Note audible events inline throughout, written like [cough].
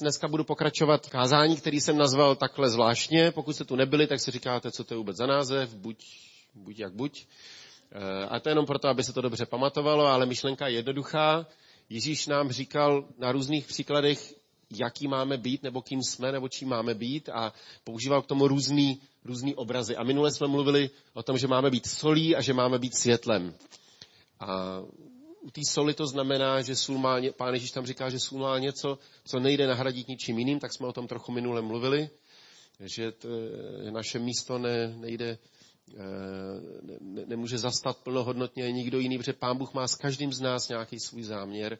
Dneska budu pokračovat kázání, který jsem nazval takhle zvláštně. Pokud jste tu nebyli, tak si říkáte, co to je vůbec za název, buď, buď jak buď. Eh, a to je jenom proto, aby se to dobře pamatovalo, ale myšlenka je jednoduchá. Ježíš nám říkal na různých příkladech, jaký máme být, nebo kým jsme, nebo čím máme být a používal k tomu různý, různý obrazy. A minule jsme mluvili o tom, že máme být solí a že máme být světlem. A u té soli to znamená, že sůl má, pán Ježíš tam říká, že sůl má něco, co nejde nahradit ničím jiným, tak jsme o tom trochu minule mluvili, že to, naše místo ne, nejde, eh, ne, nemůže zastat plnohodnotně nikdo jiný, protože pán Bůh má s každým z nás nějaký svůj záměr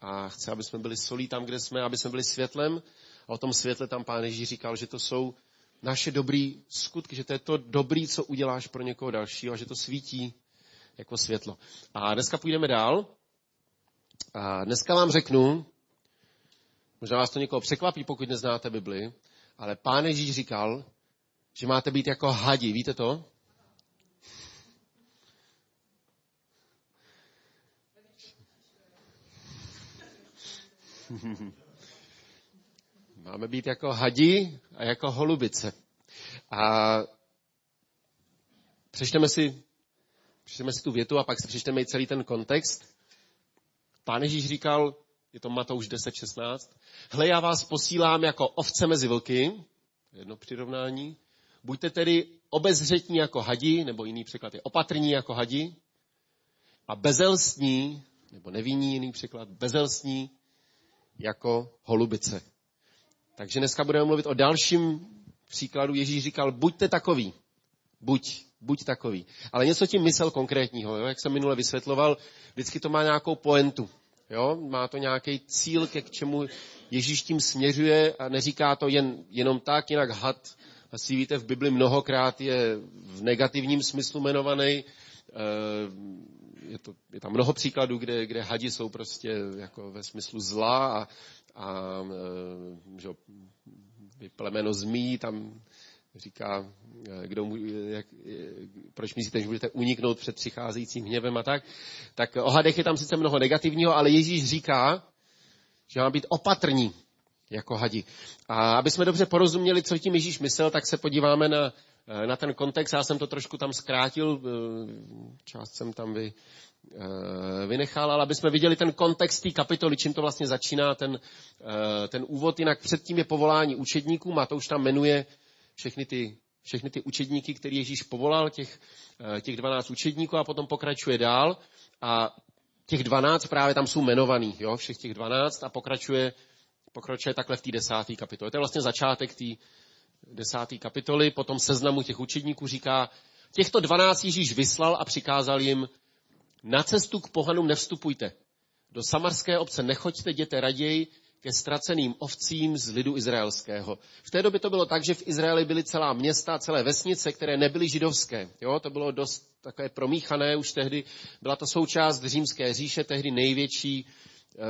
a chce, aby jsme byli solí tam, kde jsme, aby jsme byli světlem. A o tom světle tam pán Ježíš říkal, že to jsou naše dobrý skutky, že to je to dobrý, co uděláš pro někoho dalšího a že to svítí jako světlo. A dneska půjdeme dál. A dneska vám řeknu, možná vás to někoho překvapí, pokud neznáte Bibli, ale pán Ježíš říkal, že máte být jako hadi. Víte to? [laughs] Máme být jako hadi a jako holubice. A přečteme si Přečteme si tu větu a pak si přečteme i celý ten kontext. Pán Ježíš říkal, je to Matouš 10.16, hle, já vás posílám jako ovce mezi vlky, jedno přirovnání, buďte tedy obezřetní jako hadi, nebo jiný překlad je opatrní jako hadi, a bezelstní, nebo nevinní jiný překlad, bezelstní jako holubice. Takže dneska budeme mluvit o dalším příkladu. Ježíš říkal, buďte takový. Buď buď takový. Ale něco tím myslel konkrétního, jo? jak jsem minule vysvětloval, vždycky to má nějakou poentu. Jo? Má to nějaký cíl, ke k čemu Ježíš tím směřuje a neříká to jen, jenom tak, jinak had, asi víte, v Bibli mnohokrát je v negativním smyslu jmenovaný. Eh, je, to, je tam mnoho příkladů, kde, kde hadi jsou prostě jako ve smyslu zla a, a eh, že, plemeno zmí, tam říká, eh, kdo, jak, proč myslíte, že budete uniknout před přicházejícím hněvem a tak, tak o hadech je tam sice mnoho negativního, ale Ježíš říká, že má být opatrní jako hadi. A aby jsme dobře porozuměli, co tím Ježíš myslel, tak se podíváme na, eh, na ten kontext. Já jsem to trošku tam zkrátil, eh, část jsem tam vy, vynechal, ale aby jsme viděli ten kontext té kapitoly, čím to vlastně začíná, ten, ten úvod. Jinak předtím je povolání učedníků, Matouš tam jmenuje všechny ty, všechny ty učedníky, který Ježíš povolal, těch, eh, těch 12 učedníků a potom pokračuje dál a těch 12 právě tam jsou jmenovaný, jo, všech těch 12 a pokračuje, pokračuje takhle v té desáté kapitole. To je vlastně začátek té desáté kapitoly, potom seznamu těch učedníků říká, těchto 12 Ježíš vyslal a přikázal jim, na cestu k pohanům nevstupujte. Do samarské obce nechoďte, jděte raději ke ztraceným ovcím z lidu izraelského. V té době to bylo tak, že v Izraeli byly celá města, celé vesnice, které nebyly židovské. Jo, to bylo dost takové promíchané už tehdy. Byla to součást římské říše, tehdy největší eh,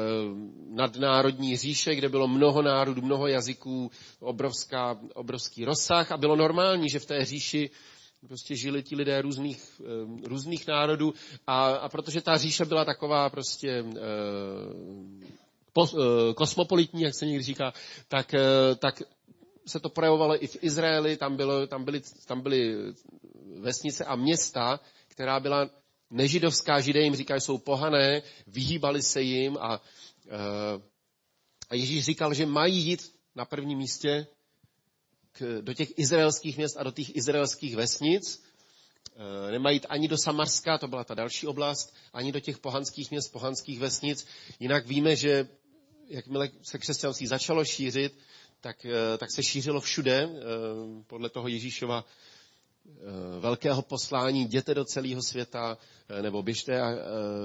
nadnárodní říše, kde bylo mnoho národů, mnoho jazyků, obrovská, obrovský rozsah a bylo normální, že v té říši prostě žili ti lidé různých, eh, různých národů a, a protože ta říše byla taková prostě eh, kosmopolitní, jak se někdy říká, tak, eh, tak se to projevovalo i v Izraeli, tam, bylo, tam, byly, tam byly vesnice a města, která byla nežidovská, židé jim říkají, jsou pohané, vyhýbali se jim a, eh, a Ježíš říkal, že mají jít na prvním místě k, do těch izraelských měst a do těch izraelských vesnic, nemají jít ani do Samarska, to byla ta další oblast, ani do těch pohanských měst, pohanských vesnic. Jinak víme, že jakmile se křesťanství začalo šířit, tak, eh, tak se šířilo všude eh, podle toho Ježíšova eh, velkého poslání, jděte do celého světa, nebo běžte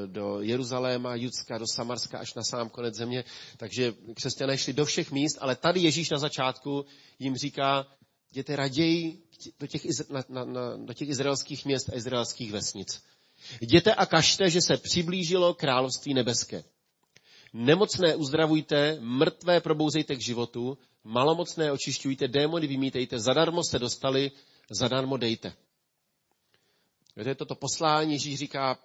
do Jeruzaléma, Judska, do Samarska, až na sám konec země. Takže křesťané šli do všech míst, ale tady Ježíš na začátku jim říká, jděte raději do těch, na, na, na, do těch izraelských měst a izraelských vesnic. Jděte a kažte, že se přiblížilo království nebeské. Nemocné uzdravujte, mrtvé probouzejte k životu, malomocné očišťujte, démony vymítejte, zadarmo jste dostali, zadarmo dejte. Víte, toto poslání Ježíš říká,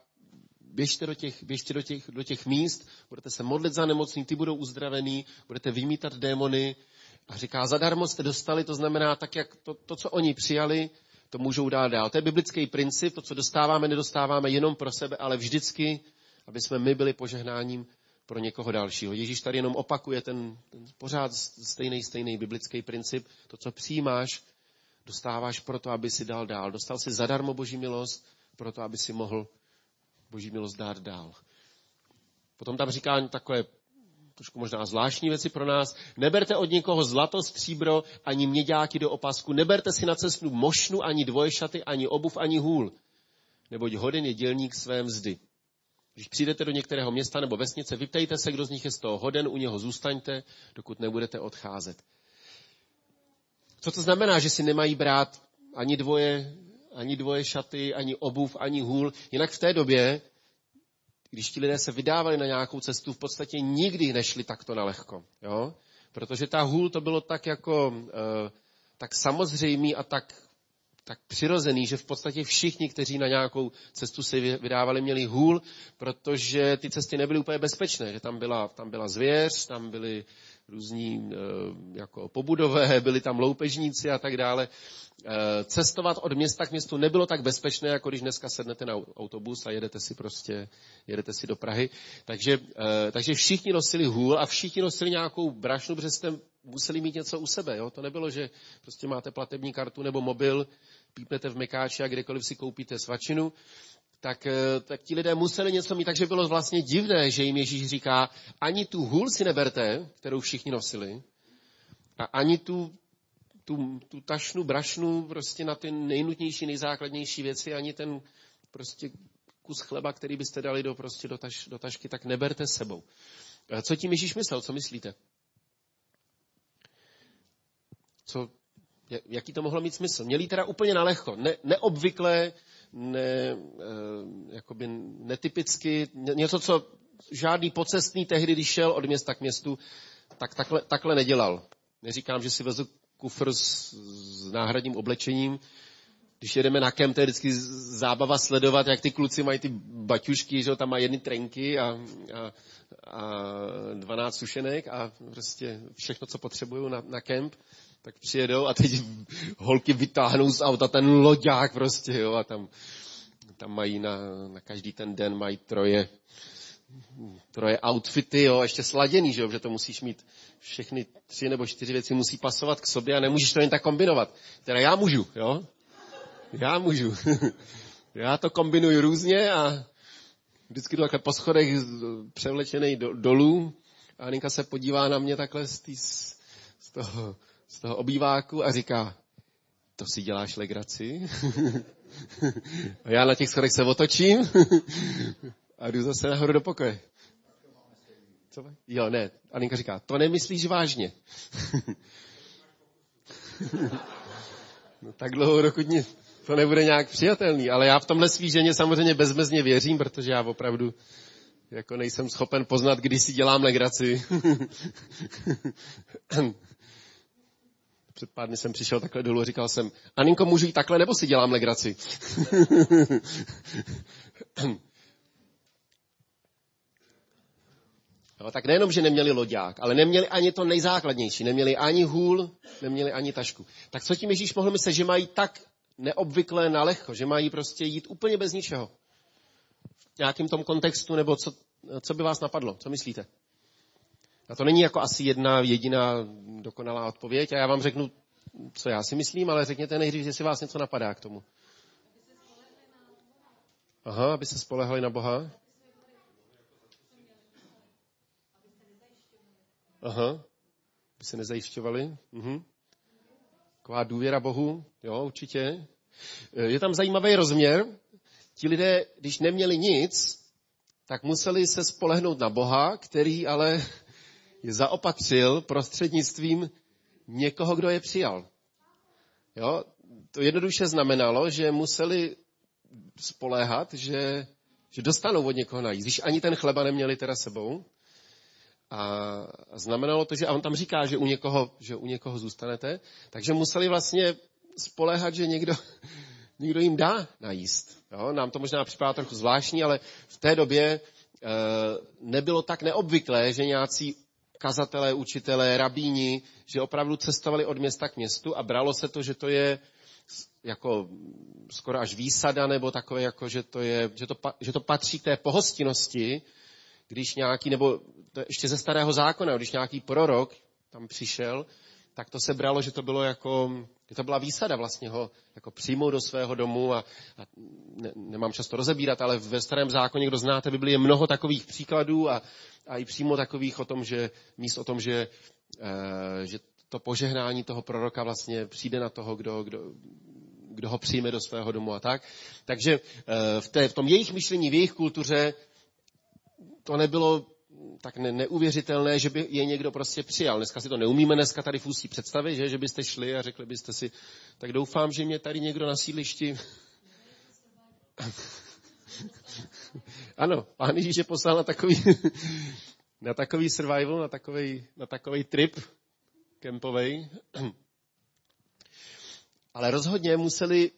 běžte do těch, běžte do těch, do těch míst, budete se modlit za nemocný, ty budou uzdravený, budete vymítat démony. A říká, zadarmo jste dostali, to znamená tak, jak to, to co oni přijali, to můžou dát dál. To je biblický princip, to, co dostáváme, nedostáváme jenom pro sebe, ale vždycky, aby jsme my byli požehnáním pro někoho dalšího. Ježíš tady jenom opakuje ten, ten pořád stejný, stejný biblický princip. To, co přijímáš, dostáváš proto, aby si dal dál. Dostal si zadarmo boží milost, proto, aby si mohl boží milost dát dál. Potom tam říká takové trošku možná zvláštní věci pro nás. Neberte od někoho zlato, stříbro, ani měďáky do opasku. Neberte si na cestu mošnu, ani dvojšaty, ani obuv, ani hůl. Neboť hoden je dělník své mzdy. Když přijdete do některého města nebo vesnice, vyptejte se, kdo z nich je z toho hoden, u něho zůstaňte, dokud nebudete odcházet. Co to znamená, že si nemají brát ani dvoje, ani dvoje šaty, ani obuv, ani hůl? Jinak v té době, když ti lidé se vydávali na nějakou cestu, v podstatě nikdy nešli takto na lehko. Protože ta hůl to bylo tak jako, eh, tak samozřejmý a tak tak přirozený, že v podstatě všichni, kteří na nějakou cestu se vydávali, měli hůl, protože ty cesty nebyly úplně bezpečné, že tam byla, tam byla zvěř, tam byly různí eh, jako pobudové, [laughs] byli tam loupežníci a tak dále. Eh, cestovat od města k městu nebylo tak bezpečné, jako když dneska sednete na autobus a jedete si prostě, jedete si do Prahy. Takže, eh, takže všichni nosili hůl a všichni nosili nějakou brašnu, protože jste museli mít něco u sebe. Jo? To nebylo, že prostě máte platební kartu nebo mobil, pípnete v Mekáči a kdekoliv si koupíte svačinu, tak, eh, tak ti lidé museli něco mít, takže bylo vlastně divné, že jim Ježíš říká, ani tu hůl si neberte, kterou všichni nosili, a ani tu, tu, tu tašnu, brašnu prostě na ty nejnutnější, nejzákladnější věci, ani ten prostě kus chleba, který byste dali do, prostě do, taš, do tašky, tak neberte sebou. Co tím Ježíš myslel? Co myslíte? Co, jaký to mohlo mít smysl? Měli teda úplně nalehko, ne, neobvyklé, ne, eh, jakoby netypicky, něco, co žádný pocestný tehdy, když šel od města k městu, tak takhle, takhle nedělal. Neříkám, že si vezl kufr s, s náhradním oblečením. Když jedeme na kem, to je vždycky zábava sledovat, jak ty kluci mají ty baťušky, že tam mají jedny trenky a, a, a 12 sušenek a prostě všechno, co potřebují na, na kemp tak přijedou a teď holky vytáhnou z auta ten loďák prostě, jo, a tam, tam mají na, na každý ten den mají troje, troje outfity, jo, ještě sladěný, že jo, že to musíš mít všechny tři nebo čtyři věci musí pasovat k sobě a nemůžeš to jen tak kombinovat. Teda já můžu, jo? Já můžu. [laughs] já to kombinuju různě a vždycky jdu takhle po schodech převlečený do, dolů a Aninka se podívá na mě takhle z, tý, z toho z toho obýváku a říká, to si děláš legraci? a [laughs] já na těch schodech se otočím [laughs] a jdu zase nahoru do pokoje. Co? Jo, ne. Aninka říká, to nemyslíš vážně. [laughs] no tak dlouho, dokud nic, to nebude nějak přijatelný. Ale já v tomhle svý ženě samozřejmě bezmezně věřím, protože já opravdu jako nejsem schopen poznat, kdy si dělám legraci. Před pár dny jsem přišel takhle dolů a říkal jsem, Aninko, můžu jít takhle, nebo si dělám legraci? [laughs] no, tak nejenom, že neměli loďák, ale neměli ani to nejzákladnější. Neměli ani hůl, neměli ani tašku. Tak co tím Ježíš mohl myslet, že mají tak neobvyklé na lehko, že mají prostě jít úplně bez ničeho? V nějakým tom kontextu, nebo co, co by vás napadlo? Co myslíte? A to není jako asi jedna jediná dokonalá odpověď a já vám řeknu, co já si myslím, ale řekněte nejdřív, jestli vás něco napadá k tomu. Aha, aby se spolehali na Boha. Aha, aby se nezajišťovali. Mhm. Taková důvěra Bohu, jo, určitě. Je tam zajímavý rozměr. Ti lidé, když neměli nic, tak museli se spolehnout na Boha, který ale zaopatřil prostřednictvím někoho, kdo je přijal. Jo? To jednoduše znamenalo, že museli spoléhat, že, že dostanou od někoho najíst. Když ani ten chleba neměli teda sebou. A znamenalo to, že a on tam říká, že u někoho, že u někoho zůstanete, takže museli vlastně spoléhat, že někdo, [laughs] někdo jim dá najíst. Jo? Nám to možná připadá trochu zvláštní, ale v té době e, nebylo tak neobvyklé, že nějací kazatelé, učitelé, rabíni, že opravdu cestovali od města k městu a bralo se to, že to je jako skoro až výsada, nebo takové, jako, že, to je, že, to, že to patří k té pohostinnosti, když nějaký, nebo ještě ze starého zákona, když nějaký prorok tam přišel, tak to se bralo, že to bylo jako, že to byla výsada vlastně ho jako přijmout do svého domu a, a ne, nemám často rozebírat, ale ve starém zákoně, kdo znáte Bibli, je mnoho takových příkladů a, a i přímo takových o tom, že míst o tom, že, e, že to požehnání toho proroka vlastně přijde na toho, kdo, kdo, kdo ho přijme do svého domu a tak. Takže e, v, té, v tom jejich myšlení, v jejich kultuře to nebylo tak ne, neuvěřitelné, že by je někdo prostě přijal. Dneska si to neumíme dneska tady ústí představit, že, že byste šli a řekli byste si, tak doufám, že mě tady někdo na sídlišti... [laughs] ano, pán Ježíš je poslal na takový, [laughs] na takový survival, na takový, na takový trip kempovej. [clears throat] Ale rozhodně museli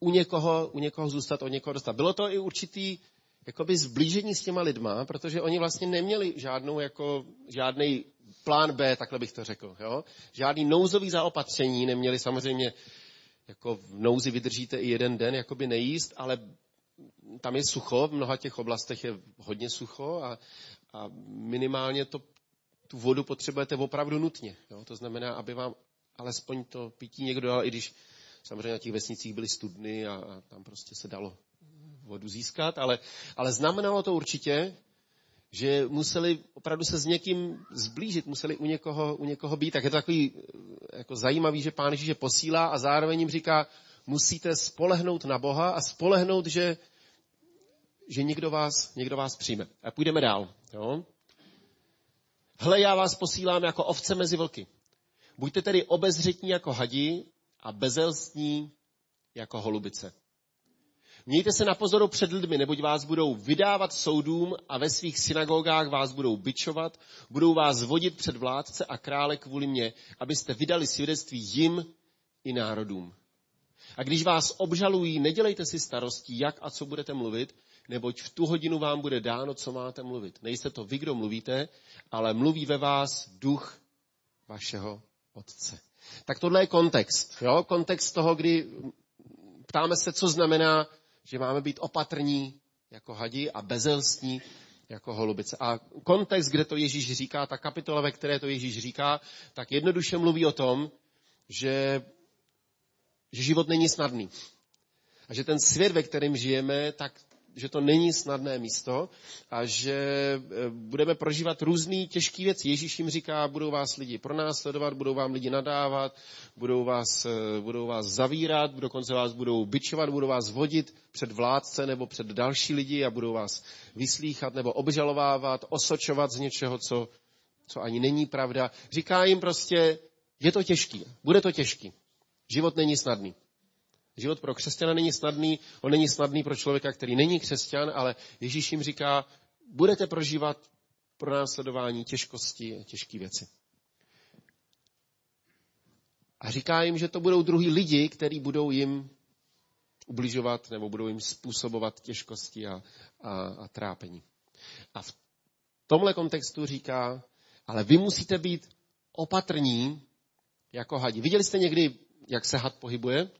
u někoho, u někoho zůstat, od někoho dostat. Bylo to i určitý jakoby zblížení s těma lidma, protože oni vlastně neměli žádnou, jako, žádný plán B, takhle bych to řekl. Jo? Žádný nouzový zaopatření neměli samozřejmě, jako v nouzi vydržíte i jeden den, jakoby nejíst, ale tam je sucho, v mnoha těch oblastech je hodně sucho a, a minimálně to, tu vodu potřebujete opravdu nutně. Jo? To znamená, aby vám alespoň to pití někdo dal, i když samozřejmě na těch vesnicích byly studny a, a tam prostě se dalo vodu získat, ale, ale znamenalo to určitě, že museli opravdu se s někým zblížit, museli u někoho, u někoho být. Tak je to takový eh, jako zajímavý, že Pán Ježíš je posílá a zároveň jim říká, musíte spolehnout na Boha a spolehnout, že, že někdo, vás, někdo vás přijme. A půjdeme dál. Jo? Hle, já vás posílám jako ovce mezi vlky. Buďte tedy obezřetní jako hadi a bezelstní jako holubice. Mějte se na pozoru před lidmi, neboť vás budou vydávat soudům a ve svých synagogách vás budou bičovat, budou vás vodit před vládce a krále kvůli mě, abyste vydali svědectví jim i národům. A když vás obžalují, nedělejte si starostí, jak a co budete mluvit, neboť v tu hodinu vám bude dáno, co máte mluvit. Nejste to vy, kdo mluvíte, ale mluví ve vás duch vašeho Otce. Tak tohle je kontext. Jo? Kontext toho, kdy ptáme se, co znamená že máme být opatrní jako hadi a bezelstní jako holubice. A kontext, kde to Ježíš říká, ta kapitola, ve které to Ježíš říká, tak jednoduše mluví o tom, že, že život není snadný. A že ten svět, ve kterém žijeme, tak že to není snadné místo a že e, budeme prožívat různé těžké věci. Ježíš jim říká, budou vás lidi pronásledovat, budou vám lidi nadávat, budou vás, e, budou vás zavírat, dokonce vás budou bičovat, budou vás vodit před vládce nebo před další lidi a budou vás vyslíchat nebo obžalovávat, osočovat z něčeho, co, co ani není pravda. Říká jim prostě, je to těžký, bude to těžký. Život není snadný. Život pro křesťana není snadný, on není snadný pro člověka, který není křesťan, ale Ježíš jim říká, budete prožívat pro následování těžkosti, těžké věci. A říká jim, že to budou druhý lidi, kteří budou jim ubližovat nebo budou jim způsobovat těžkosti a, a, a trápení. A v tomhle kontextu říká, ale vy musíte být opatrní jako hadi. Viděli jste někdy, jak se had pohybuje?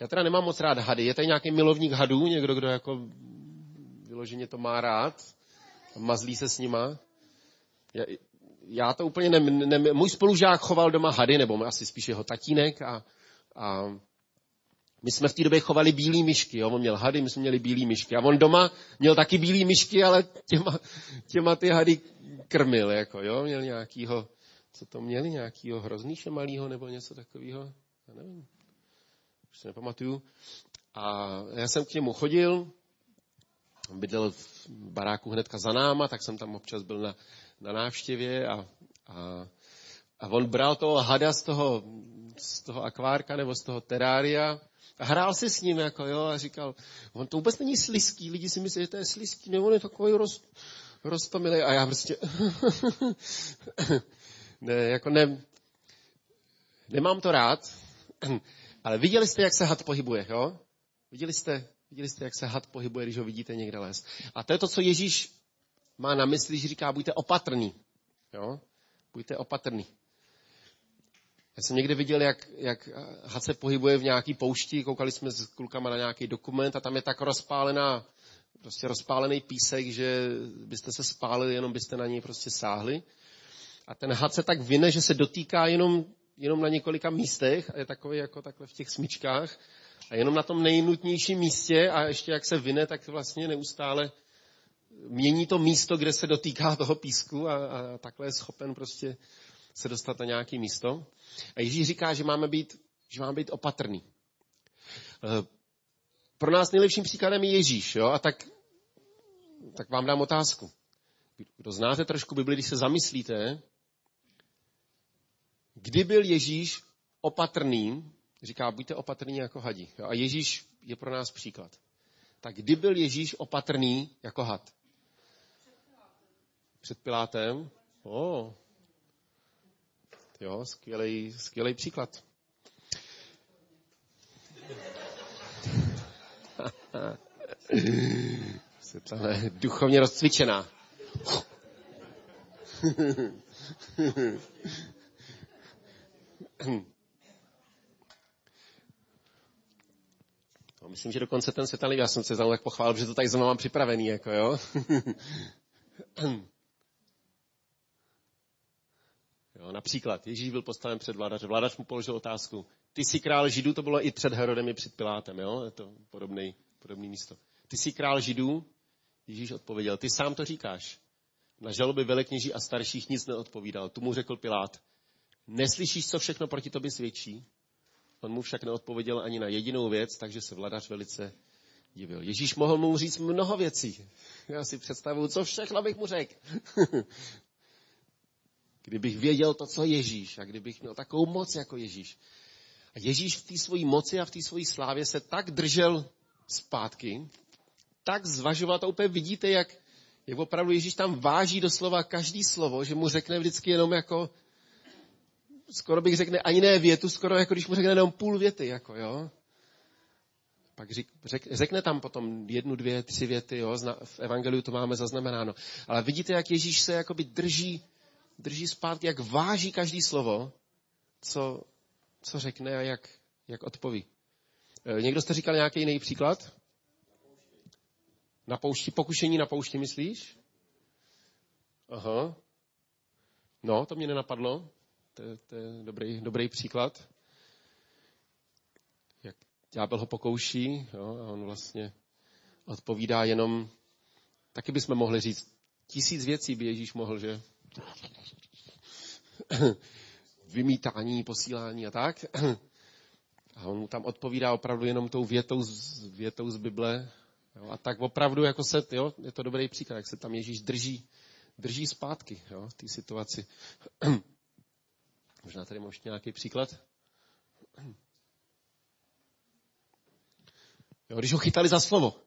Já teda nemám moc rád hady. Je tady nějaký milovník hadů? Někdo, kdo jako vyloženě to má rád? Mazlí se s nima? Já, já to úplně ne, ne, Můj spolužák choval doma hady, nebo asi spíš jeho tatínek a, a my jsme v té době chovali bílý myšky, jo? on měl hady, my jsme měli bílý myšky. A on doma měl taky bílý myšky, ale těma, těma ty hady krmil, jako, jo? měl nějakýho, co to měli, nějakýho hroznýše malýho nebo něco takového, já nevím už se nepamatuju. A já jsem k němu chodil, bydlel v baráku hnedka za náma, tak jsem tam občas byl na, na návštěvě a, a, a on bral toho hada z toho, z toho akvárka nebo z toho terária a hrál si s ním jako, jo, a říkal, on to vůbec není sliský, lidi si myslí, že to je sliský, nebo on je takový roz, roztomilý a já prostě [laughs] ne, jako ne, nemám to rád, Ale viděli jste, jak se had pohybuje, jo? Viděli jste, viděli jste, jak se had pohybuje, když ho vidíte někde lézt. A to je to, co Ježíš má na mysli, když říká, buďte opatrný. Jo? Buďte opatrný. Já jsem někde viděl, jak, jak had se pohybuje v nějaký poušti, koukali jsme s klukama na nějaký dokument a tam je tak rozpálená, prostě rozpálený písek, že byste se spálili, jenom byste na něj prostě sáhli. A ten had se tak vyne, že se dotýká jenom, jenom na několika místech a je takový jako takhle v těch smyčkách. A jenom na tom nejnutnějším místě a ještě jak se vyne, tak vlastně neustále mění to místo, kde se dotýká toho písku a, a takhle je schopen prostě se dostat na nějaké místo. A Ježíš říká, že máme být, že máme být opatrný. Eh, pro nás nejlepším příkladem je Ježíš, jo? A tak, tak vám dám otázku. Kdo znáte trošku Bibli, když se zamyslíte, kdy byl Ježíš opatrný, říká, buďte opatrní jako hadi. A Ježíš je pro nás příklad. Tak kdy byl Ježíš opatrný jako had? Před Pilátem? O, Jo, skvělý, skvělý příklad. [laughs] Světlana je duchovně rozcvičená. [laughs] [clears throat] No, myslím, že dokonce ten světelný, já jsem se tak pochválil, že to tak znovu mám připravený, jako jo. [clears throat] Jo, například Ježíš byl postaven před vládaře. Vládař mu položil otázku. Ty jsi král židů, to bylo i před Herodem, i před Pilátem. Jo? Je to podobný, podobný místo. Ty jsi král židů? Ježíš odpověděl. Ty sám to říkáš. Na žaloby velekněží a starších nic neodpovídal. Tu mu řekl Pilát. Neslyšíš, co všechno proti tobě svědčí? On mu však neodpověděl ani na jedinou věc, takže se vladař velice divil. Ježíš mohl mu říct mnoho věcí. Já si představuju, co všechno bych mu řekl. [laughs] Kdybych věděl to, co Ježíš a kdybych měl takovou moc jako Ježíš. A Ježíš v té svojí moci a v té svojí slávě se tak držel zpátky, tak zvažoval, to úplně vidíte, jak, jak opravdu Ježíš tam váží doslova každý slovo, že mu řekne vždycky jenom jako, skoro bych řekne ani ne větu, skoro jako když mu řekne jenom půl věty, jako jo. Pak řek, řek, řekne tam potom jednu, dvě, tři věty, jo, v Evangeliu to máme zaznamenáno. Ale vidíte, jak Ježíš se jakoby drží drží zpátky, jak váží každý slovo, co, co řekne a jak, jak odpoví. E, někdo jste říkal nějaký jiný příklad? Na poušti, pokušení na poušti, myslíš? Aha. No, to mě nenapadlo. To, to je dobrý, dobrý příklad. Jak ďábel ho pokouší jo, a on vlastně odpovídá jenom, taky bychom mohli říct, tisíc věcí by Ježíš mohl, že? [coughs] vymítání, posílání a tak. A on mu tam odpovídá opravdu jenom tou větou z, větou z Bible. Jo, a tak opravdu jako se, jo, je to dobrý příklad, jak se tam Ježíš drží, drží zpátky jo, té situaci. Možná tady mám ještě nějaký příklad. Jo, když ho chytali za slovo.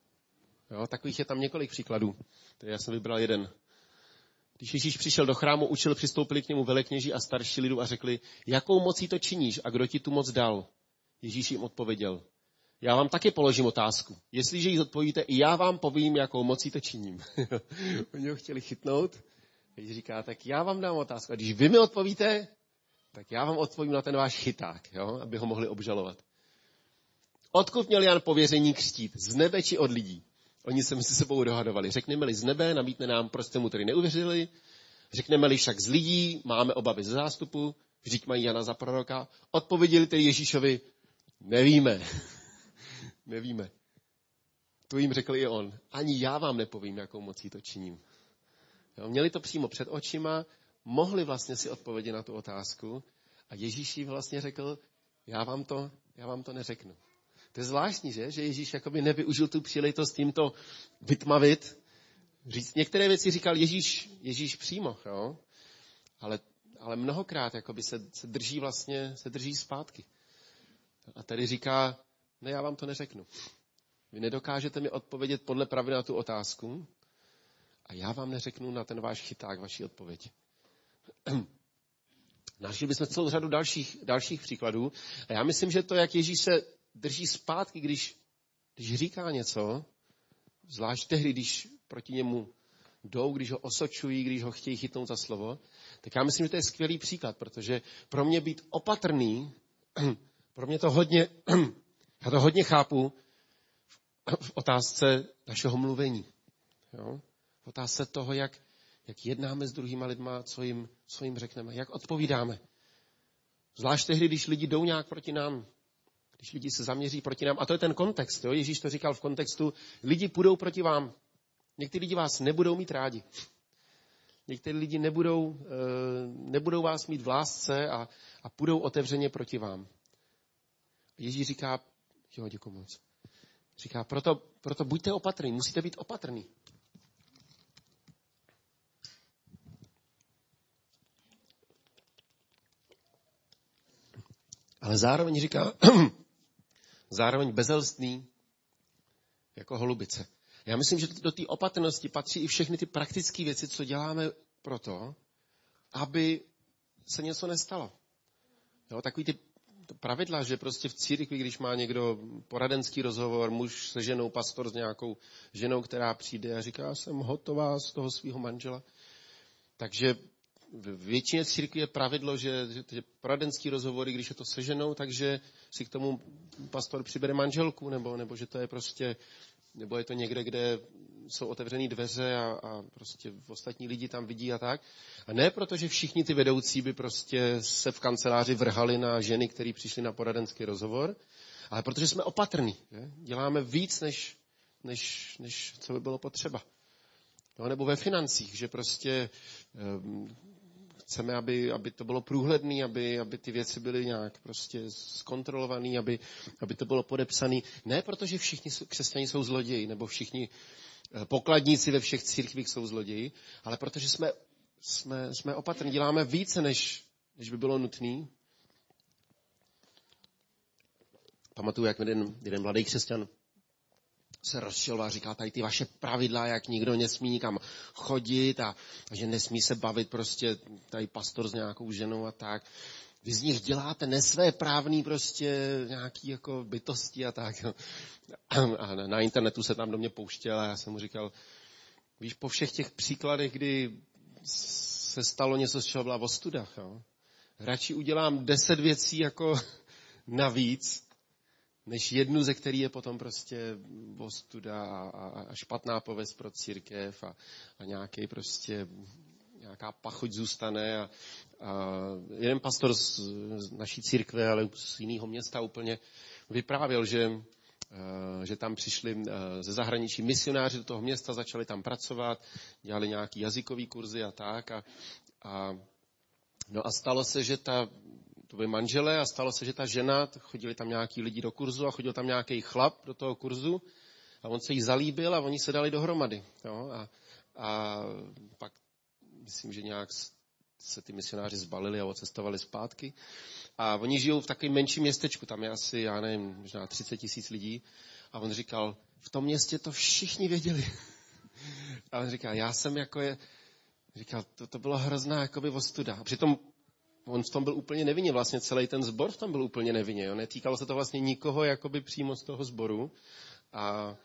Jo, takových je tam několik příkladů. Tady já jsem vybral jeden. Když Ježíš přišel do chrámu, učil, přistoupili k němu velekněží a starší lidu a řekli, jakou mocí to činíš a kdo ti tu moc dal? Ježíš jim odpověděl, já vám taky položím otázku. Jestliže ji odpovíte, i já vám povím, jakou mocí to činím. [laughs] Oni ho chtěli chytnout. Ježíš říká, tak já vám dám otázku. A když vy mi odpovíte, tak já vám odpovím na ten váš chyták, jo? aby ho mohli obžalovat. Odkud měl Jan pověření křtít? Z nebe či od lidí? Oni se mezi sebou dohadovali. Řekneme-li z nebe, namítne nám, proč jste mu tedy neuvěřili. Řekneme-li však z lidí, máme obavy ze zástupu, vždyť mají Jana za proroka. Odpověděli tedy Ježíšovi, nevíme. [laughs] nevíme. To jim řekl i on. Ani já vám nepovím, jakou mocí to činím. Jo, měli to přímo před očima, mohli vlastně si odpovědět na tu otázku a Ježíš jim vlastně řekl, já vám to, já vám to neřeknu. To je zvláštní, že? Že Ježíš jakoby nevyužil tu příležitost tímto vytmavit. Říct, některé věci říkal Ježíš, Ježíš přímo, jo? Ale, ale mnohokrát jakoby se, se drží vlastně, se drží zpátky. A tady říká, ne, já vám to neřeknu. Vy nedokážete mi odpovědět podle pravdy na tu otázku a já vám neřeknu na ten váš chyták vaší odpověď. [clears throat] Našli bychom celou řadu dalších, dalších příkladů. A já myslím, že to, jak Ježíš se drží zpátky, když, když říká něco, zvlášť tehdy, když proti němu jdou, když ho osočují, když ho chtějí chytnout za slovo, tak já myslím, že to je skvělý příklad, protože pro mě být opatrný, [clears throat] pro mě to hodně, [clears throat] já to hodně chápu v otázce našeho mluvení. Jo? V otázce toho, jak, jak jednáme s druhýma lidma, co jim, co jim řekneme, jak odpovídáme. Zvlášť tehdy, když lidi jdou nějak proti nám, když lidi se zaměří proti nám. A to je ten kontext. Jo? Ježíš to říkal v kontextu, lidi půjdou proti vám. Někteří lidi vás nebudou mít rádi. Někteří lidi nebudou, eh, nebudou vás mít v lásce a, a půjdou otevřeně proti vám. Ježíš říká, jo, děkuji moc. Říká, proto, proto buďte opatrní, musíte být opatrní. Ale zároveň říká, [clears throat] zároveň bezelstný jako holubice. Já myslím, že do té opatrnosti patří i všechny ty praktické věci, co děláme proto, aby se něco nestalo. Jo, takový ty pravidla, že prostě v církvi, když má někdo poradenský rozhovor, muž se ženou, pastor s nějakou ženou, která přijde a říká, jsem hotová z toho svého manžela. Takže v většině církví je pravidlo, že, že, poradenský rozhovory, když je to se ženou, takže si k tomu pastor přibere manželku, nebo, nebo že to je prostě nebo je to někde, kde jsou otevřené dveře a, a prostě ostatní lidi tam vidí a tak. A ne proto, že všichni ty vedoucí by prostě se v kanceláři vrhali na ženy, které přišly na poradenský rozhovor, ale protože jsme opatrní. Děláme víc, než, než, než co by bylo potřeba. No, nebo ve financích, že prostě um, Chceme, aby, aby to bylo průhledné, aby, aby ty věci byly nějak prostě zkontrolované, aby, aby to bylo podepsané. Ne protože všichni křesťané jsou zloději, nebo všichni eh, pokladníci ve všech církvích jsou zloději, ale protože jsme, jsme, jsme opatrní, děláme více, než, než by bylo nutné. Pamatuju, jak jeden, jeden mladý křesťan se rozčiloval a říkal, tady ty vaše pravidla, jak nikdo nesmí nikam chodit a, a že nesmí se bavit prostě tady pastor s nějakou ženou a tak. Vy z nich děláte nesvé právný prostě nějaký jako bytosti a tak. A na, internetu se tam do mě pouštěl a já jsem mu říkal, víš, po všech těch příkladech, kdy se stalo něco, z čeho byla ostuda, jo? radši udělám deset věcí jako [laughs] navíc, než jednu, ze který je potom prostě ostuda a, a, a špatná pověst pro církev a, a nějaký prostě nějaká pachoť zůstane. A, a jeden pastor z, z naší církve, ale z jiného města úplně, vyprávěl, že, že tam přišli ze zahraničí misionáři do toho města, začali tam pracovat, dělali nějaký jazykový kurzy a tak. A, a, no a stalo se, že ta to byly manželé a stalo se, že ta žena, chodili tam nějaký lidi do kurzu a chodil tam nějaký chlap do toho kurzu a on se jí zalíbil a oni se dali dohromady. Jo? A, a pak myslím, že nějak se ty misionáři zbalili a odcestovali zpátky. A oni žijou v takovém menším městečku, tam je asi, já nevím, možná 30 tisíc lidí. A on říkal, v tom městě to všichni věděli. [laughs] A on říkal, já jsem jako je, říkal, to, to bylo hrozná jakoby ostuda. A přitom on v tom byl úplně nevinně, vlastně celý ten zbor v tom byl úplně nevinně. Jo? Netýkalo se to vlastně nikoho jakoby přímo z toho sboru. A,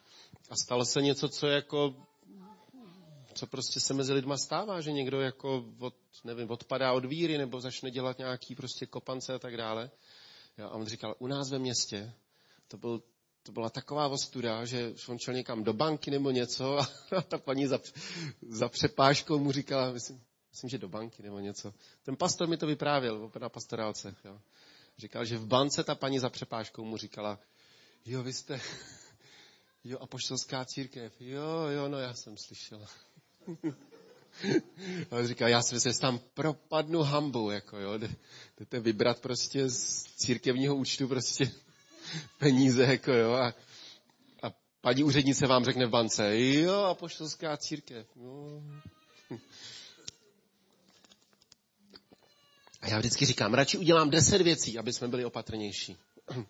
a stalo se něco, co jako co prostě se mezi lidma stává, že někdo jako od, nevím, odpadá od víry nebo začne dělat nějaký prostě kopance a tak dále. Jo, a on říkal, u nás ve městě to, byl, to byla taková ostuda, že on šel někam do banky nebo něco a, [laughs] a ta paní za, za přepážkou mu říkala, myslím, myslím, že do banky nebo něco. Ten pastor mi to vyprávěl na pastorálce. Jo. Říkal, že v bance ta paní za přepážkou mu říkala, jo, vy jste, [laughs] jo, apoštolská církev, jo, jo, no já jsem slyšel. [laughs] A on říkal, já si myslím, že tam propadnu hambu, jako jo, jdete vybrat prostě z církevního účtu prostě [laughs] peníze, jako jo, a, a paní úřednice vám řekne v bance, jo, apoštolská církev, no. A já vždycky říkám, radši udělám deset věcí, aby jsme byli opatrnější. [clears throat]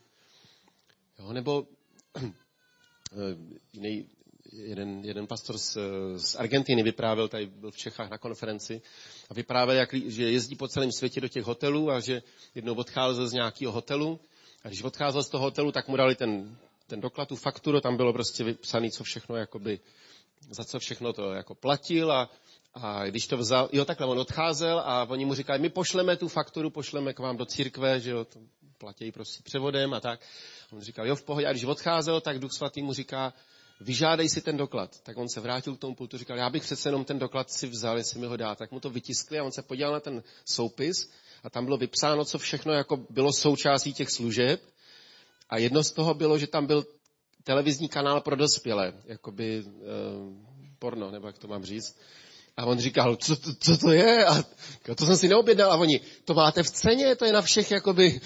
Jo, nebo [clears throat] jiný, jeden, jeden pastor z, z Argentiny vyprávěl, tady byl v Čechách na konferenci, a vyprávěl, jak, že jezdí po celém světě do těch hotelů a že jednou odcházel z nějakého hotelu a když odcházel z toho hotelu, tak mu dali ten, ten doklad, tu fakturu, tam bylo prostě vypsané, co všechno, jakoby, za co všechno to jako platil a, a když to vzal, jo takhle, on odcházel a oni mu říkali, my pošleme tu fakturu, pošleme k vám do církve, že jo, to platí prostě převodem a tak. A on říkal, jo v pohodě, a když odcházel, tak Duch Svatý mu říká, vyžádej si ten doklad. Tak on se vrátil k tomu pultu, říkal, já bych přece jenom ten doklad si vzal, jestli mi ho dá. Tak mu to vytiskli a on se podíval na ten soupis a tam bylo vypsáno, co všechno jako bylo součástí těch služeb. A jedno z toho bylo, že tam byl televizní kanál pro dospělé, jakoby eh, porno, nebo jak to mám říct. A on říkal, co, to, co to je? A to jsem si neobjednal. A oni, to máte v ceně, to je na všech, jakoby,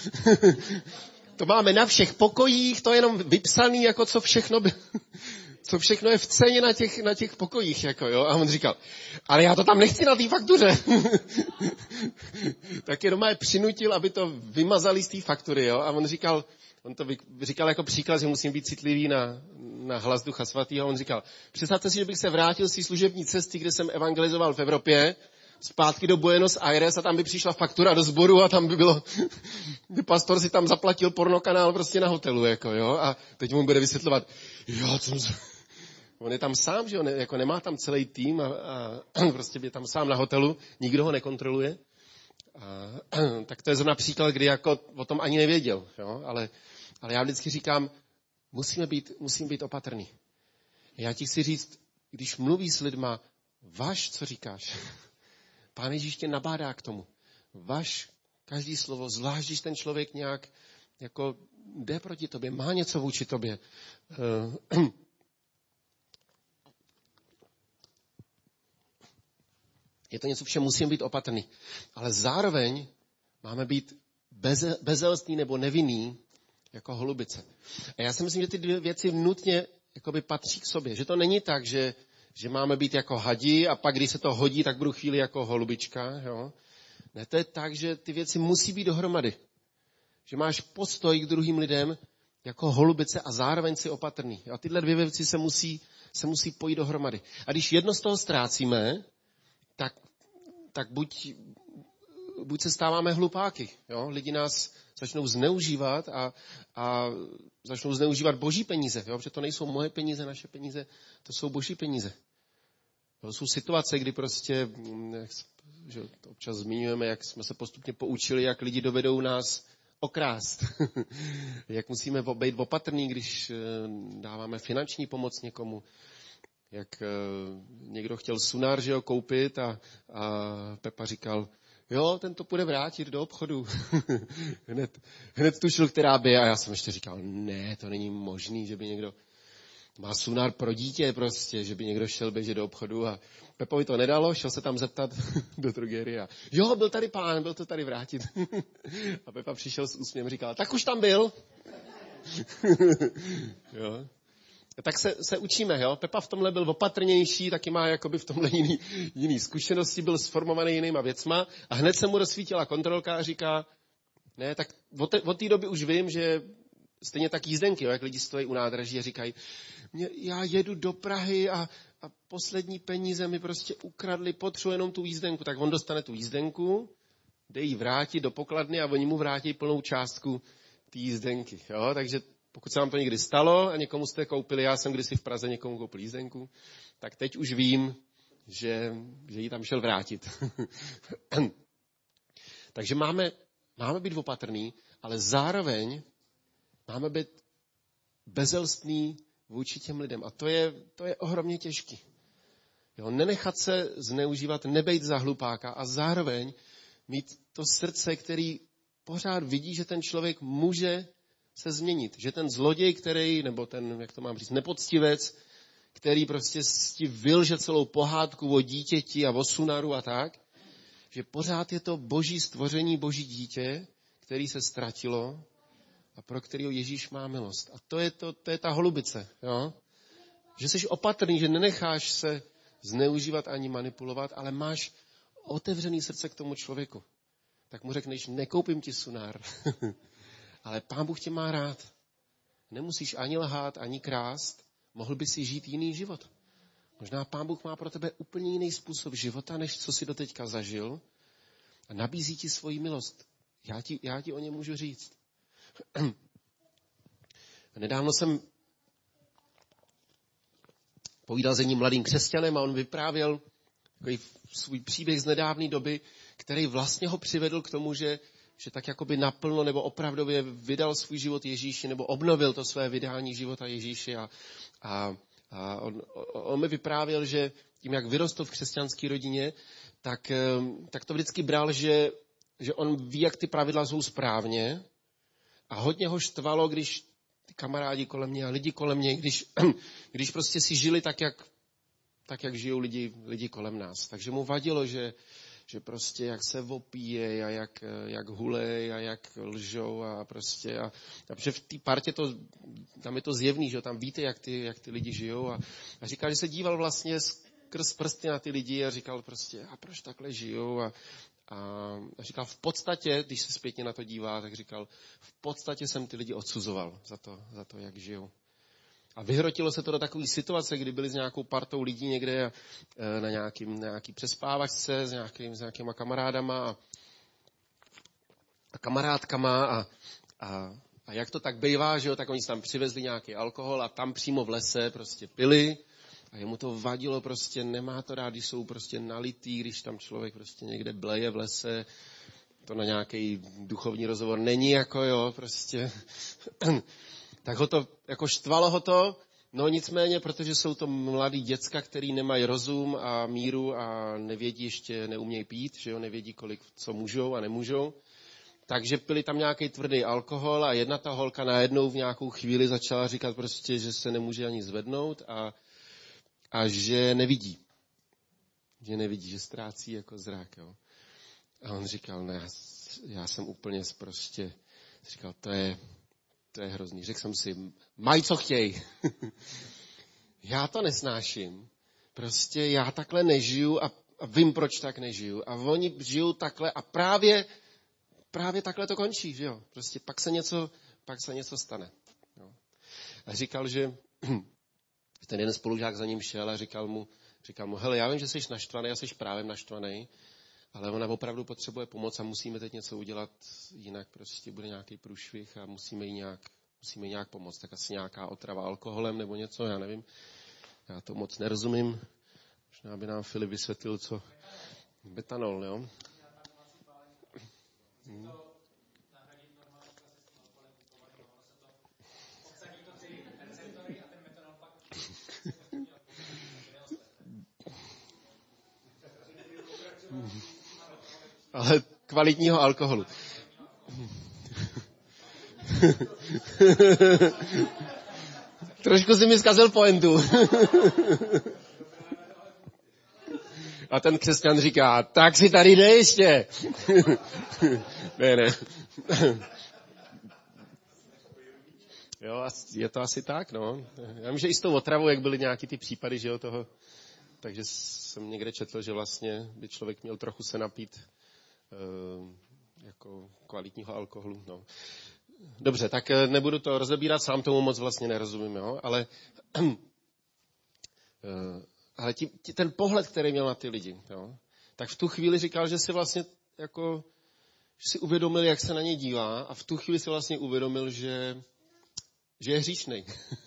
[laughs] to máme na všech pokojích, to je jenom vypsaný, jako co všechno, by, co všechno je v ceně na těch, na těch pokojích, jako jo. A on říkal, ale já to tam nechci na té faktuře. [laughs] tak je doma je přinutil, aby to vymazali z té faktury, jo. A on říkal, on to říkal jako příklad, že musím být citlivý na, na hlas Ducha Svatého. On říkal, představte si, že bych se vrátil z té služební cesty, kde jsem evangelizoval v Evropě, zpátky do Buenos Aires a tam by přišla faktura do sboru a tam by bylo, [laughs] by pastor si tam zaplatil pornokanál prostě na hotelu, jako jo, a teď mu bude vysvětlovat, jo, co [laughs] On je tam sám, že on jako nemá tam celý tým a, a [clears throat] prostě je tam sám na hotelu, nikdo ho nekontroluje. [clears throat] Tak to je zrovna příklad, kdy jako o tom ani nevěděl, jo? Ale, ale já vždycky říkám, musíme být, musím být opatrný. Já ti chci říct, když mluví s lidma, vaš, co říkáš. [laughs] Pán Ježíš tě nabádá k tomu. Vaš každý slovo, zvlášť když ten člověk nějak jako jde proti tobě, má něco vůči tobě. [clears throat] je to něco, všem musím být opatrný. Ale zároveň máme být beze, bezelstný nebo nevinný jako holubice. A já si myslím, že ty dvě věci nutně jakoby patří k sobě. Že to není tak, že že máme být jako hadi a pak, když se to hodí, tak budu chvíli jako holubička. Jo? Ne, to je tak, že ty věci musí být dohromady. Že máš postoj k druhým lidem jako holubice a zároveň si opatrný. A tyhle dvě věci se musí, se musí pojít dohromady. A když jedno z toho ztrácíme, tak, tak buď, buď se stáváme hlupáky. Jo? Lidi nás začnou zneužívat a, a začnou zneužívat boží peníze. Jo? Protože to nejsou moje peníze, naše peníze, to jsou boží peníze. To jsou situace, kdy prostě, mm, že to občas zmiňujeme, jak jsme se postupně poučili, jak lidi dovedou nás okrást. [laughs] jak musíme být opatrní, když eh, dáváme finanční pomoc někomu. Jak eh, někdo chtěl sunár, že ho koupit a, a Pepa říkal, jo, ten to půjde vrátit do obchodu. [laughs] hned, hned tušil, která by. A já jsem ještě říkal, ne, to není možný, že by někdo má sunár pro dítě prostě, že by někdo šel běžet do obchodu a Pepovi to nedalo, šel se tam zeptat [laughs] do drogerie a jo, byl tady pán, byl to tady vrátit. [laughs] a Pepa přišel s úsměvem říkal, tak už tam byl. jo. Tak se, se učíme, jo. Pepa v tomhle byl opatrnější, taky má jakoby v tomhle jiný, jiný zkušenosti, byl sformovaný jinýma věcma a hned se mu rozsvítila kontrolka a říká, ne, tak od té, doby už vím, že stejně tak jízdenky, jo, jak lidi stojí u nádraží a říkají, mě, já jedu do Prahy a, a poslední peníze mi prostě ukradli, potřebuji jenom tu jízdenku. Tak on dostane tu jízdenku, jde ji vrátit do pokladny a oni mu vrátí plnou částku té jízdenky. Jo? Takže pokud se vám to někdy stalo a někomu jste koupili, já jsem kdysi v Praze někomu koupil jízdenku, tak teď už vím, že, že ji tam šel vrátit. [clears throat] Takže máme, máme být opatrný, ale zároveň máme být bezelstný vůči těm lidem. A to je, to je ohromně těžký. Jo, nenechat se zneužívat, nebejt za hlupáka a zároveň mít to srdce, který pořád vidí, že ten člověk může se změnit. Že ten zloděj, který, nebo ten, jak to mám říct, nepoctivec, který prostě ti vylže celou pohádku o dítěti a o sunaru a tak, že pořád je to boží stvoření, boží dítě, který se ztratilo a pro kterého Ježíš má milost. A to je, to, to je ta holubice. Jo? Že jsi opatrný, že nenecháš se zneužívat ani manipulovat, ale máš otevřený srdce k tomu člověku. Tak mu řekneš, nekoupím ti sunár, [laughs] ale pán Bůh tě má rád. Nemusíš ani lhát, ani krást, Mohl by si žít jiný život. Možná Pán Bůh má pro tebe úplně jiný způsob života, než co si doteďka zažil a nabízí ti svoji milost. Já ti, já ti o něm můžu říct. [clears throat] Nedávno jsem povídal s jedním mladým křesťanem a on vyprávěl takový svůj příběh z nedávné doby, který vlastně ho přivedl k tomu, že, že tak jakoby naplno nebo opravdově vydal svůj život Ježíši nebo obnovil to své vydání života Ježíši a, a, a on, on mi vyprávěl, že tím, jak vyrostl v křesťanské rodině, tak, tak to vždycky bral, že, že on ví, jak ty pravidla jsou správně a hodně ho štvalo, když ty kamarádi kolem mě a lidi kolem mě, když, [clears throat] když prostě si žili tak, jak, tak, jak žijou lidi, lidi kolem nás. Takže mu vadilo, že, že prostě jak se opíje a jak, jak hulej a jak lžou a prostě a, a v té partě to, tam je to zjevný, že tam víte, jak ty, jak ty lidi žijou a, a říkal, že se díval vlastně skrz prsty na ty lidi a říkal prostě, a proč takhle žijou a, a říkal, v podstatě, když se zpětně na to dívá, tak říkal, v podstatě jsem ty lidi odsuzoval za to, za to jak žijou. A vyhrotilo se to do takové situace, kdy byli s nějakou partou lidí někde e, na nějakým, nějaký přespávačce s, nějakým, s nějakýma kamarádama a, a kamarádkama a, a, a jak to tak bývá, že jo, tak oni tam přivezli nějaký alkohol a tam přímo v lese prostě pili a jemu to vadilo prostě, nemá to rád, když jsou prostě nalitý, když tam člověk prostě někde bleje v lese, to na nějaký duchovní rozhovor není jako jo, prostě. [clears throat] tak ho to, jako štvalo ho to, no nicméně, protože jsou to mladí děcka, který nemají rozum a míru a nevědí ještě, neumějí pít, že jo, nevědí kolik, co můžou a nemůžou. Takže pili tam nějaký tvrdý alkohol a jedna ta holka najednou v nějakou chvíli začala říkat prostě, že se nemůže ani zvednout a a že nevidí. Že nevidí, že ztrácí jako zrak. Jo. A on říkal, ne, já jsem úplně prostě, říkal, to je, to je hrozný. Řekl jsem si, mají co chtěj. [laughs] já to nesnáším. Prostě já takhle nežiju a, a vím, proč tak nežiju. A oni žijou takhle a právě, právě takhle to končí, že jo. Prostě pak se něco, pak se něco stane. Jo. A říkal, že [clears throat] ten jeden spolužák za ním šel a říkal mu, říkal mu, hele, já vím, že jsi naštvaný, já jsi právě naštvaný, ale ona opravdu potřebuje pomoc a musíme teď něco udělat, jinak prostě bude nějaký průšvih a musíme jí nějak, musíme jí nějak pomoct. Tak asi nějaká otrava alkoholem nebo něco, já nevím. Já to moc nerozumím. Možná by nám Filip vysvětlil, co betanol, jo? Hmm. Ale kvalitního alkoholu. [laughs] Trošku si mi zkazil pointu. A ten křesťan říká, tak si tady jde ještě. [laughs] ne, ne. jo, je to asi tak, no. Já vím, že i s tou otravou, jak byly nějaký ty případy, že jo, toho, takže jsem někde četl, že vlastně by člověk měl trochu se napít jako kvalitního alkoholu. No. Dobře, tak eh, nebudu to rozebírat, sám tomu moc vlastně nerozumím, jo? ale, [clears throat] eh, ale tí, tí, ten pohled, který měl na ty lidi, jo? tak v tu chvíli říkal, že si vlastně jako, že si uvědomil, jak se na ně dívá a v tu chvíli si vlastně uvědomil, že, že je hříšný,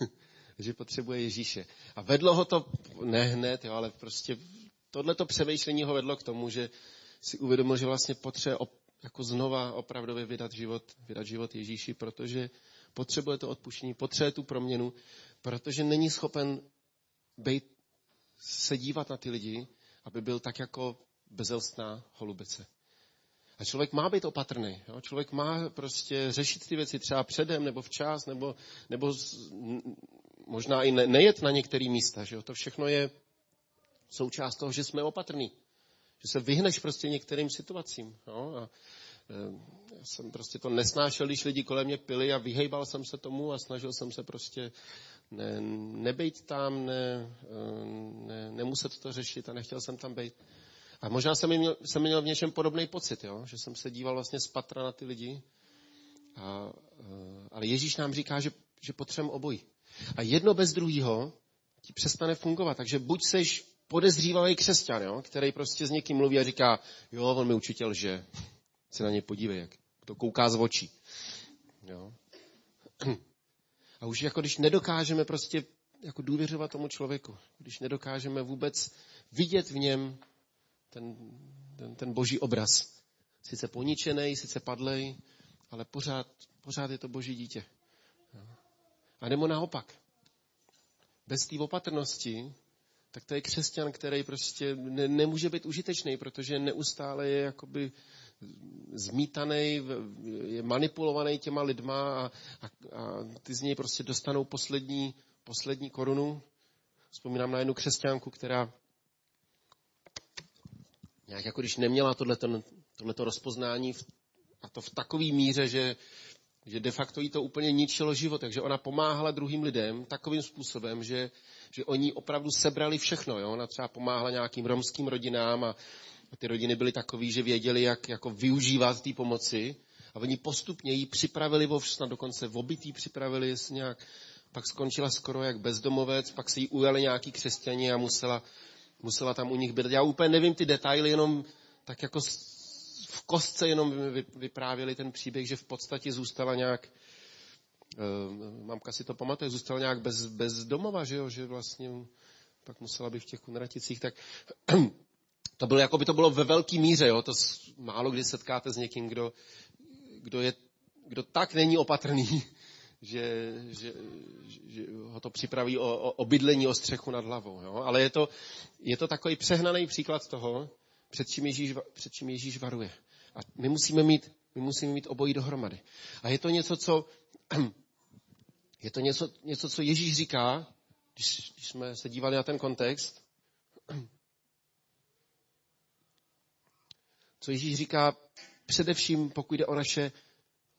[laughs] že potřebuje Ježíše. A vedlo ho to, ne hned, jo, ale prostě tohleto přemýšlení ho vedlo k tomu, že si uvědomil, že vlastně potřebuje op, jako znova opravdově vydat život, vydat život Ježíši, protože potřebuje to odpuštění, potřebuje tu proměnu, protože není schopen být, se dívat na ty lidi, aby byl tak jako bezelstná holubice. A člověk má být opatrný. Jo? Člověk má prostě řešit ty věci třeba předem nebo včas, nebo, nebo z, možná i ne, nejet na některé místa. Že jo? To všechno je součást toho, že jsme opatrní. Že se vyhneš prostě některým situacím. No? A, e, já jsem prostě to nesnášel, když lidi kolem mě pili a vyhejbal jsem se tomu a snažil jsem se prostě ne, nebejt tam, ne, e, ne, nemuset to řešit a nechtěl jsem tam být. A možná jsem měl, jsem měl v něčem podobný pocit, jo? že jsem se díval vlastně z patra na ty lidi. A, e, ale Ježíš nám říká, že, že potřebujeme obojí. A jedno bez druhého ti přestane fungovat. Takže buď seš podezřívavý křesťan, jo, který prostě s někým mluví a říká, jo, on mi učitel, že se na ně podívej, jak to kouká z očí. Jo. A už jako když nedokážeme prostě jako důvěřovat tomu člověku, když nedokážeme vůbec vidět v něm ten, ten, ten boží obraz. Sice poničený, sice padlej, ale pořád, pořád je to boží dítě. A nebo naopak. Bez té opatrnosti, tak to je křesťan, který prostě ne, nemůže být užitečný, protože neustále je jakoby zmítaný, je manipulovaný těma lidma a, a, a ty z něj prostě dostanou poslední, poslední korunu. Vzpomínám na jednu křesťanku, která nějak jako když neměla tohleto, tohleto rozpoznání a to v takové míře, že, že de facto jí to úplně ničilo život. Takže ona pomáhala druhým lidem takovým způsobem, že, že oni opravdu sebrali všechno. Jo? Ona třeba pomáhala nějakým romským rodinám a, ty rodiny byly takový, že věděli, jak jako využívat té pomoci. A oni postupně jí připravili, snad dokonce v obytý připravili nějak, pak skončila skoro jak bezdomovec, pak se jí ujali nějaký křesťani a musela, musela tam u nich být. Já úplně nevím ty detaily, jenom tak jako v kostce jenom vyprávěli ten příběh, že v podstatě zůstala nějak, uh, mamka si to pamatuje, zůstala nějak bez, bez domova, že jo, že vlastně pak musela být v těch kunraticích, tak [clears throat] to bylo, jako by to bylo ve velké míře, jo, to málo kdy setkáte s někým, kdo, kdo, je, kdo tak není opatrný, [laughs] že, že, že ho to připraví o, o, o bydlení, o střechu nad hlavou. Jo? Ale je to, je to takový přehnaný příklad toho, před čím, Ježíš, před čím Ježíš varuje. A my musíme mít, my musíme mít obojí dohromady. A je to něco, co, [clears throat] je to něco, něco co Ježíš říká, když, když jsme se dívali na ten kontext, [clears throat] co Ježíš říká především, pokud jde o naše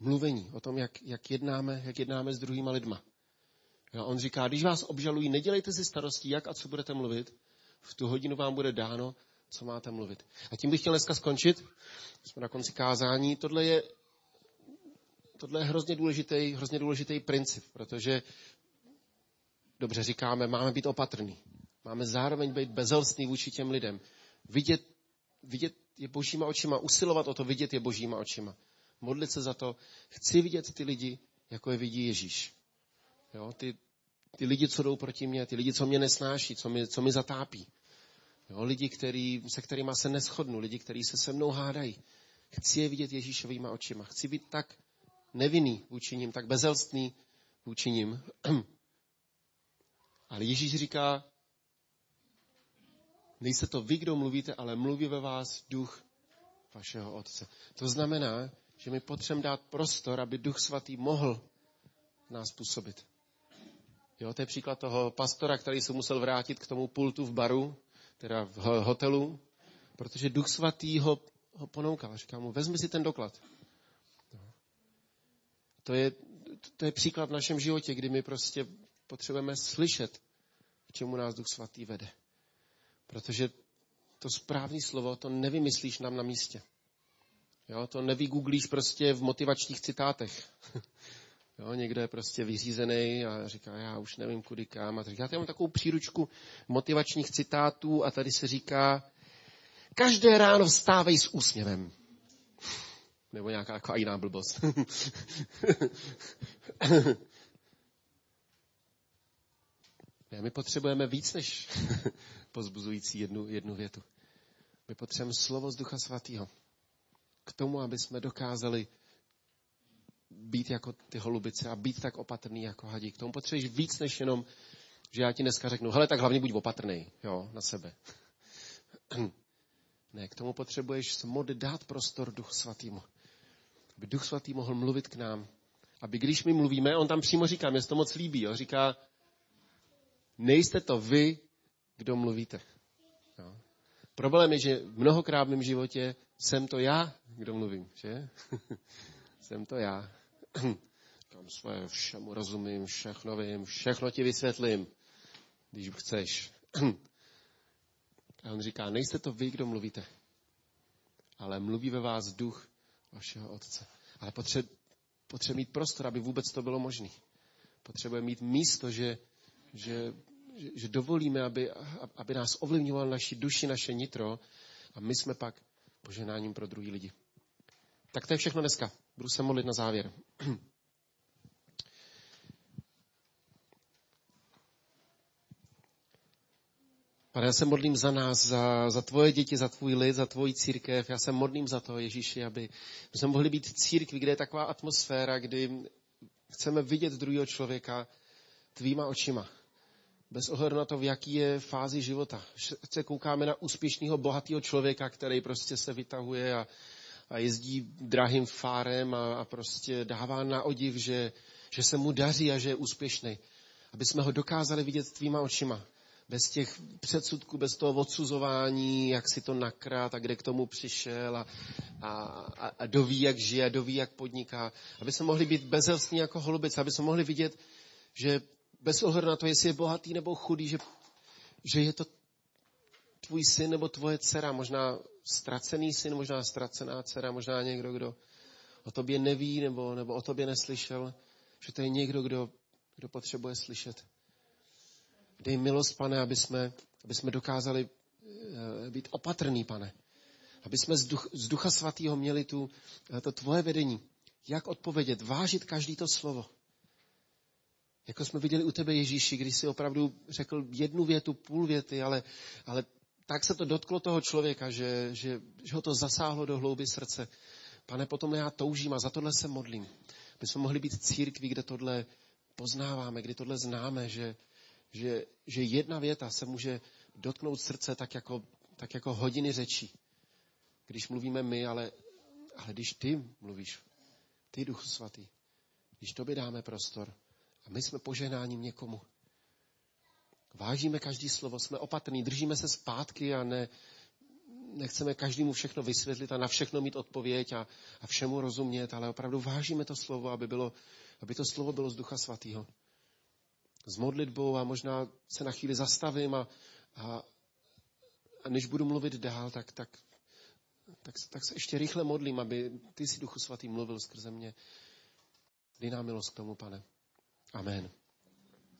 mluvení, o tom, jak, jak, jednáme, jak jednáme s druhýma lidma. Jo, on říká, když vás obžalují, nedělejte si starosti, jak a co budete mluvit, v tu hodinu vám bude dáno, co máte mluvit. A tím bych chtěl dneska skončit. Jsme na konci kázání. Tohle je, tohle je hrozně důležitý, hrozně důležitý princip, protože dobře říkáme, máme být opatrní. Máme zároveň být bezelstný vůči těm lidem. Vidět, vidět je božíma očima, usilovat o to, vidět je božíma očima. Modlit se za to. Chci vidět ty lidi, jako je vidí Ježíš. Jo, ty, ty lidi, co jdou proti mně, ty lidi, co mě nesnáší, co mi, co mi zatápí. Jo, lidi, který, se kterými se neschodnu, lidi, kteří se se mnou hádají. Chci je vidět Ježíšovýma očima. Chci být tak nevinný vůči ním, tak bezelstný vůči ním. [clears throat] Ale Ježíš říká, nejste to vy, kdo mluvíte, ale mluví ve vás duch vašeho Otce. To znamená, že my potřebujeme dát prostor, aby Duch Svatý mohl nás působit. Jo, to je příklad toho pastora, který se musel vrátit k tomu pultu v baru teda v hotelu, protože Duch Svatý ho, ho ponoukal. Říká mu, vezmi si ten doklad. To je, to je příklad v našem životě, kdy my prostě potřebujeme slyšet, k čemu nás Duch Svatý vede. Protože to správné slovo, to nevymyslíš nám na místě. Jo, to nevygooglíš prostě v motivačních citátech. [laughs] Jo, někdo je prostě vyřízený a říká, já už nevím kudy kam. A říká, já mám takovou příručku motivačních citátů a tady se říká, každé ráno vstávej s úsměvem. Nebo nějaká jako jiná blbost. [laughs] My potřebujeme víc než [laughs] pozbuzující jednu, jednu větu. My potřebujeme slovo z Ducha Svatého. K tomu, aby jsme dokázali být jako ty holubice a být tak opatrný jako hadík. K tomu potřebuješ víc než jenom, že já ti dneska řeknu, hele, tak hlavně buď opatrný, jo, na sebe. [clears throat] ne, k tomu potřebuješ se modlit, dát prostor Duchu Svatýmu. Aby Duch Svatý mohl mluvit k nám. Aby když my mluvíme, on tam přímo říká, mě to moc líbí, jo, říká, nejste to vy, kdo mluvíte. Jo. Problém je, že mnohokrát v mém životě jsem to já, kdo mluvím, že? [laughs] jsem to já. Tam své všemu rozumím, všechno vím, všechno ti vysvětlím, když chceš. A on říká, nejste to vy, kdo mluvíte, ale mluví ve vás duch vašeho otce. Ale potřebuje potřebuje mít prostor, aby vůbec to bylo možné. Potřebuje mít místo, že, že že, že dovolíme, aby, aby nás ovlivňoval naši duši, naše nitro a my jsme pak poženáním pro druhý lidi. Tak to je všechno dneska. Budu se modlit na závěr. [clears throat] Pane, já se modlím za nás, za, za tvoje děti, za tvůj lid, za tvoji církev. Já se modlím za to, Ježíši, aby jsme mohli být církví, kde je taková atmosféra, kdy chceme vidět druhého člověka tvýma očima. Bez ohledu na to, v jaký je fázi života. Se koukáme na úspěšného, bohatého člověka, který prostě se vytahuje a, a jezdí drahým fárem a, a prostě dává na odiv, že, že se mu daří a že je úspěšný. Aby jsme ho dokázali vidět tvýma očima bez těch předsudků, bez toho odsuzování, jak si to nakrát a kde k tomu přišel a, a, a doví, jak žije, doví, jak podniká. Aby jsme mohli být bezelstní jako holubice, aby jsme mohli vidět, že bez ohledu na to, jestli je bohatý nebo chudý, že, že je to tvůj syn nebo tvoje dcera, možná ztracený syn, možná ztracená dcera, možná někdo, kdo o tobě neví nebo, nebo o tobě neslyšel, že to je někdo, kdo, kdo potřebuje slyšet. Dej milost, pane, aby jsme, aby jsme dokázali eh, být opatrný, pane. Aby jsme z, duch, z Ducha Svatého měli tu, eh, to tvoje vedení. Jak odpovědět, vážit každý to slovo. Jako jsme viděli u tebe, Ježíši, když jsi opravdu řekl jednu větu, půl věty, ale, ale tak se to dotklo toho člověka, že, že, že ho to zasáhlo do hlouby srdce. Pane, potom já toužím a za tohle se modlím. Aby jsme mohli být církví, kde tohle poznáváme, kde tohle známe, že, že, že jedna věta se může dotknout srdce tak jako, tak jako hodiny řečí. Když mluvíme my, ale, ale když ty mluvíš, ty Duchu Svatý, když tobě dáme prostor a my jsme poženáním někomu, vážíme každý slovo, jsme opatrní, držíme se zpátky a ne, nechceme každému všechno vysvětlit a na všechno mít odpověď a, a všemu rozumět, ale opravdu vážíme to slovo, aby, bylo, aby to slovo bylo z Ducha Svatého s modlitbou a možná se na chvíli zastavím a, a, a než budu mluvit dál, tak, tak, tak, tak se ještě rychle modlím, aby ty si Duchu Svatý mluvil skrze mě. Dej nám milost k tomu, pane. Amen.